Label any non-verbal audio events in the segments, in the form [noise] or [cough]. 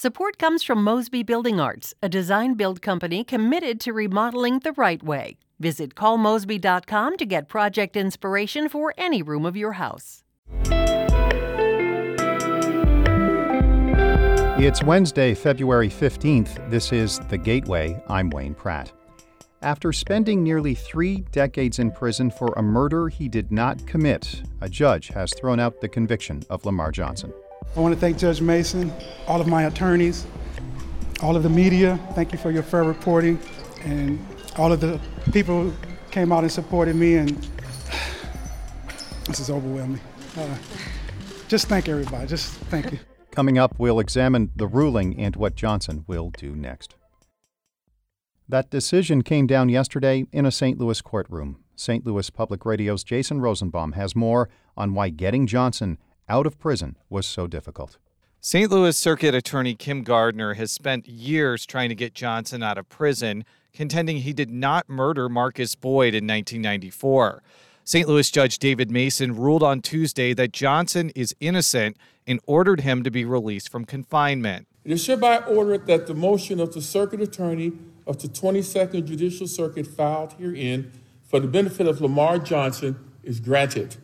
Support comes from Mosby Building Arts, a design build company committed to remodeling the right way. Visit callmosby.com to get project inspiration for any room of your house. It's Wednesday, February 15th. This is The Gateway. I'm Wayne Pratt. After spending nearly three decades in prison for a murder he did not commit, a judge has thrown out the conviction of Lamar Johnson. I want to thank Judge Mason, all of my attorneys, all of the media. Thank you for your fair reporting, and all of the people who came out and supported me. And [sighs] this is overwhelming. Uh, just thank everybody. Just thank you. Coming up, we'll examine the ruling and what Johnson will do next. That decision came down yesterday in a St. Louis courtroom. St. Louis Public Radio's Jason Rosenbaum has more on why getting Johnson out of prison was so difficult. St. Louis Circuit Attorney Kim Gardner has spent years trying to get Johnson out of prison, contending he did not murder Marcus Boyd in 1994. St. Louis Judge David Mason ruled on Tuesday that Johnson is innocent and ordered him to be released from confinement. It is hereby ordered that the motion of the Circuit Attorney of the 22nd Judicial Circuit filed herein for the benefit of Lamar Johnson is granted.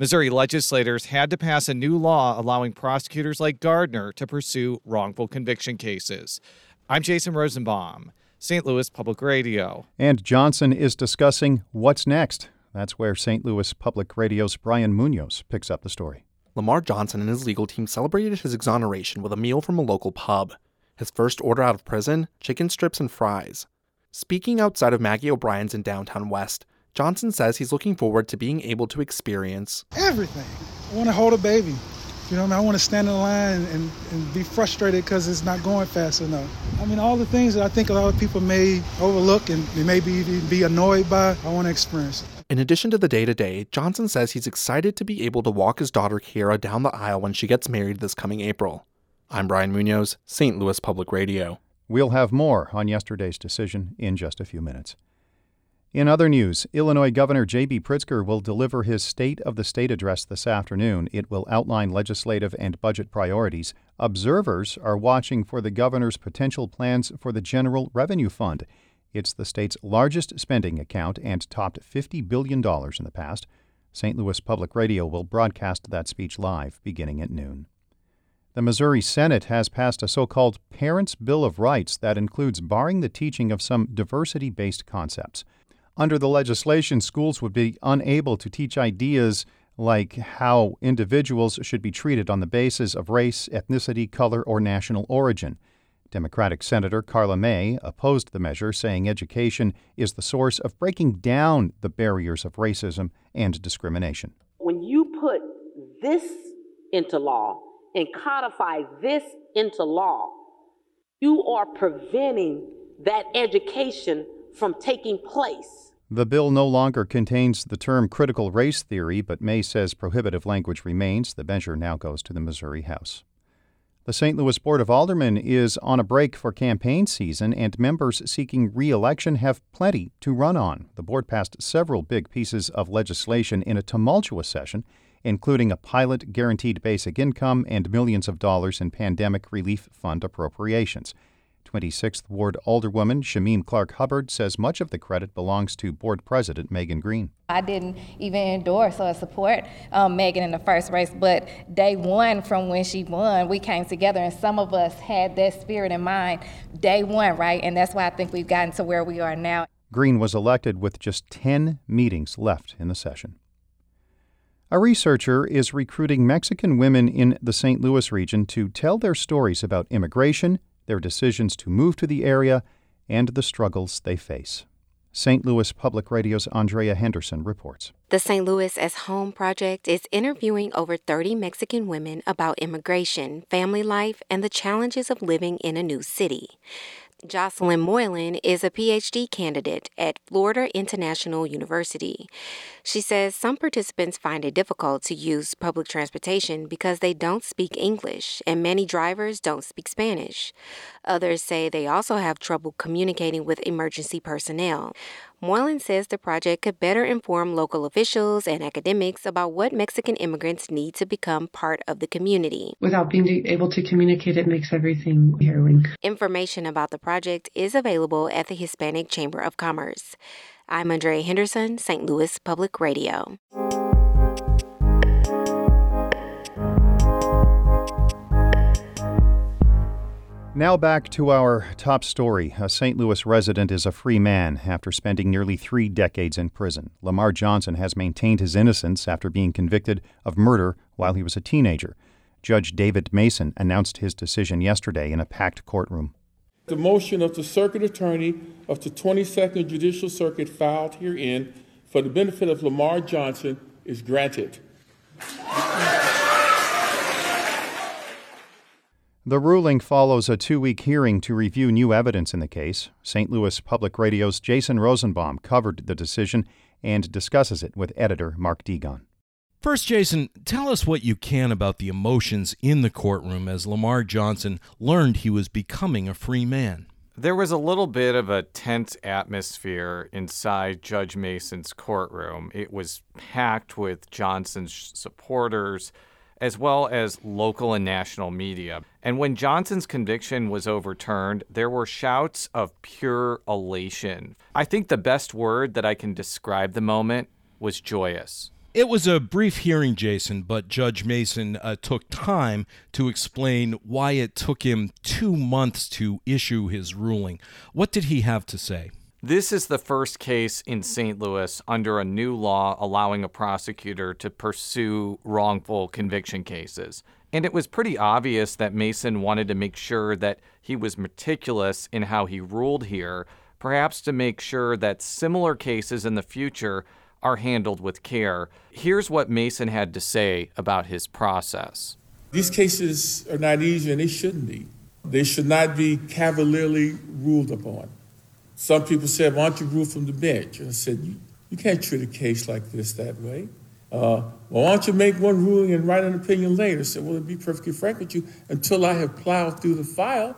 Missouri legislators had to pass a new law allowing prosecutors like Gardner to pursue wrongful conviction cases. I'm Jason Rosenbaum, St. Louis Public Radio. And Johnson is discussing what's next. That's where St. Louis Public Radio's Brian Munoz picks up the story. Lamar Johnson and his legal team celebrated his exoneration with a meal from a local pub. His first order out of prison chicken strips and fries. Speaking outside of Maggie O'Brien's in downtown West, Johnson says he's looking forward to being able to experience everything. I want to hold a baby. You know, I, mean? I want to stand in line and, and be frustrated because it's not going fast enough. I mean, all the things that I think a lot of people may overlook and maybe even be annoyed by, I want to experience. In addition to the day to day, Johnson says he's excited to be able to walk his daughter Kira down the aisle when she gets married this coming April. I'm Brian Munoz, St. Louis Public Radio. We'll have more on yesterday's decision in just a few minutes. In other news, Illinois Governor J.B. Pritzker will deliver his State of the State address this afternoon. It will outline legislative and budget priorities. Observers are watching for the governor's potential plans for the General Revenue Fund. It's the state's largest spending account and topped $50 billion in the past. St. Louis Public Radio will broadcast that speech live beginning at noon. The Missouri Senate has passed a so called Parents' Bill of Rights that includes barring the teaching of some diversity based concepts. Under the legislation, schools would be unable to teach ideas like how individuals should be treated on the basis of race, ethnicity, color, or national origin. Democratic Senator Karla May opposed the measure, saying education is the source of breaking down the barriers of racism and discrimination. When you put this into law and codify this into law, you are preventing that education from taking place. The bill no longer contains the term critical race theory, but May says prohibitive language remains. The measure now goes to the Missouri House. The St. Louis Board of Aldermen is on a break for campaign season, and members seeking re election have plenty to run on. The board passed several big pieces of legislation in a tumultuous session, including a pilot guaranteed basic income and millions of dollars in pandemic relief fund appropriations. 26th Ward Alderwoman Shameem Clark Hubbard says much of the credit belongs to Board President Megan Green. I didn't even endorse or support um, Megan in the first race, but day one from when she won, we came together and some of us had that spirit in mind day one, right? And that's why I think we've gotten to where we are now. Green was elected with just 10 meetings left in the session. A researcher is recruiting Mexican women in the St. Louis region to tell their stories about immigration their decisions to move to the area, and the struggles they face. St. Louis Public Radio's Andrea Henderson reports. The St. Louis as Home Project is interviewing over 30 Mexican women about immigration, family life, and the challenges of living in a new city. Jocelyn Moylan is a PhD candidate at Florida International University. She says some participants find it difficult to use public transportation because they don't speak English and many drivers don't speak Spanish. Others say they also have trouble communicating with emergency personnel. Moylan says the project could better inform local officials and academics about what Mexican immigrants need to become part of the community. Without being able to communicate, it makes everything harrowing. Information about the project is available at the Hispanic Chamber of Commerce. I'm Andrea Henderson, St. Louis Public Radio. Now back to our top story. A St. Louis resident is a free man after spending nearly three decades in prison. Lamar Johnson has maintained his innocence after being convicted of murder while he was a teenager. Judge David Mason announced his decision yesterday in a packed courtroom. The motion of the Circuit Attorney of the 22nd Judicial Circuit filed herein for the benefit of Lamar Johnson is granted. The ruling follows a two week hearing to review new evidence in the case. St. Louis Public Radio's Jason Rosenbaum covered the decision and discusses it with editor Mark Degon. First, Jason, tell us what you can about the emotions in the courtroom as Lamar Johnson learned he was becoming a free man. There was a little bit of a tense atmosphere inside Judge Mason's courtroom. It was packed with Johnson's supporters as well as local and national media. And when Johnson's conviction was overturned, there were shouts of pure elation. I think the best word that I can describe the moment was joyous. It was a brief hearing, Jason, but Judge Mason uh, took time to explain why it took him two months to issue his ruling. What did he have to say? This is the first case in St. Louis under a new law allowing a prosecutor to pursue wrongful conviction cases. And it was pretty obvious that Mason wanted to make sure that he was meticulous in how he ruled here, perhaps to make sure that similar cases in the future are handled with care. Here's what Mason had to say about his process. These cases are not easy and they shouldn't be. They should not be cavalierly ruled upon. Some people said, why don't you rule from the bench? And I said, you, you can't treat a case like this that way. Uh, well, why don't you make one ruling and write an opinion later? I said, well, to be perfectly frank with you, until I have plowed through the file,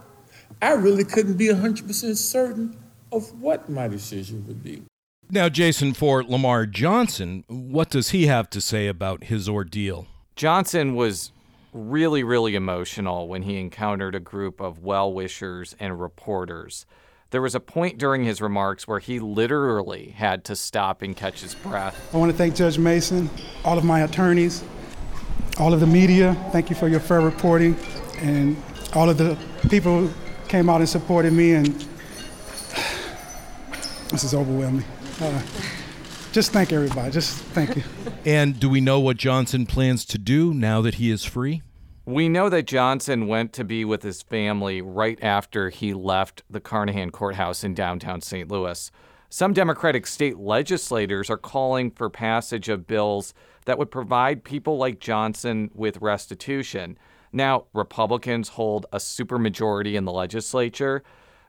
I really couldn't be 100% certain of what my decision would be. Now, Jason, for Lamar Johnson, what does he have to say about his ordeal? Johnson was really, really emotional when he encountered a group of well wishers and reporters. There was a point during his remarks where he literally had to stop and catch his breath. I want to thank Judge Mason, all of my attorneys, all of the media. Thank you for your fair reporting, and all of the people who came out and supported me. And [sighs] this is overwhelming. Uh, just thank everybody. Just thank you. And do we know what Johnson plans to do now that he is free? We know that Johnson went to be with his family right after he left the Carnahan Courthouse in downtown St. Louis. Some Democratic state legislators are calling for passage of bills that would provide people like Johnson with restitution. Now, Republicans hold a supermajority in the legislature,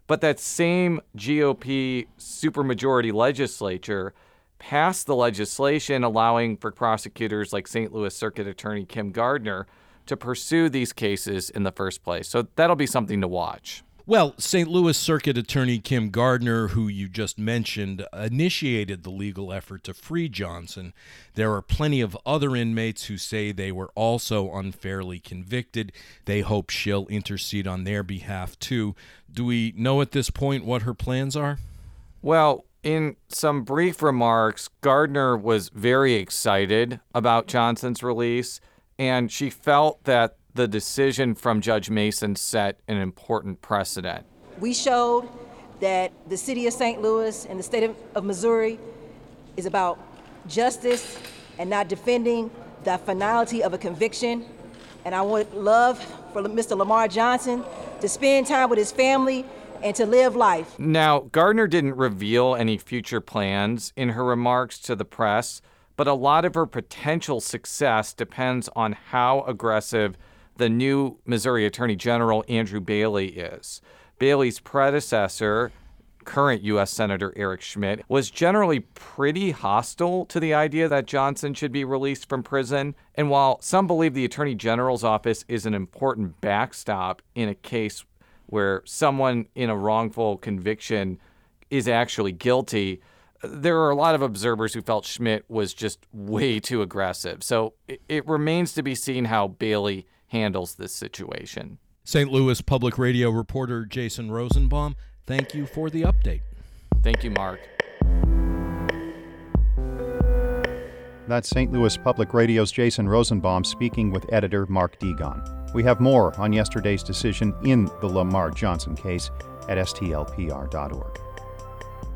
but that same GOP supermajority legislature passed the legislation allowing for prosecutors like St. Louis Circuit Attorney Kim Gardner to pursue these cases in the first place. So that'll be something to watch. Well, St. Louis Circuit Attorney Kim Gardner, who you just mentioned, initiated the legal effort to free Johnson. There are plenty of other inmates who say they were also unfairly convicted. They hope she'll intercede on their behalf, too. Do we know at this point what her plans are? Well, in some brief remarks, Gardner was very excited about Johnson's release and she felt that the decision from Judge Mason set an important precedent. We showed that the city of St. Louis and the state of, of Missouri is about justice and not defending the finality of a conviction. And I would love for Mr. Lamar Johnson to spend time with his family and to live life. Now, Gardner didn't reveal any future plans in her remarks to the press but a lot of her potential success depends on how aggressive the new Missouri Attorney General Andrew Bailey is. Bailey's predecessor, current U.S. Senator Eric Schmitt, was generally pretty hostile to the idea that Johnson should be released from prison. And while some believe the Attorney General's office is an important backstop in a case where someone in a wrongful conviction is actually guilty, there are a lot of observers who felt Schmitt was just way too aggressive. So it, it remains to be seen how Bailey handles this situation. St. Louis Public Radio reporter Jason Rosenbaum, thank you for the update. Thank you, Mark. That's St. Louis Public Radio's Jason Rosenbaum speaking with editor Mark Degon. We have more on yesterday's decision in the Lamar Johnson case at stlpr.org.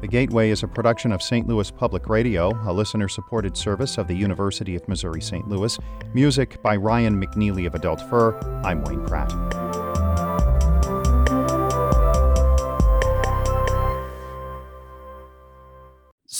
The Gateway is a production of St. Louis Public Radio, a listener supported service of the University of Missouri St. Louis. Music by Ryan McNeely of Adult Fur. I'm Wayne Pratt.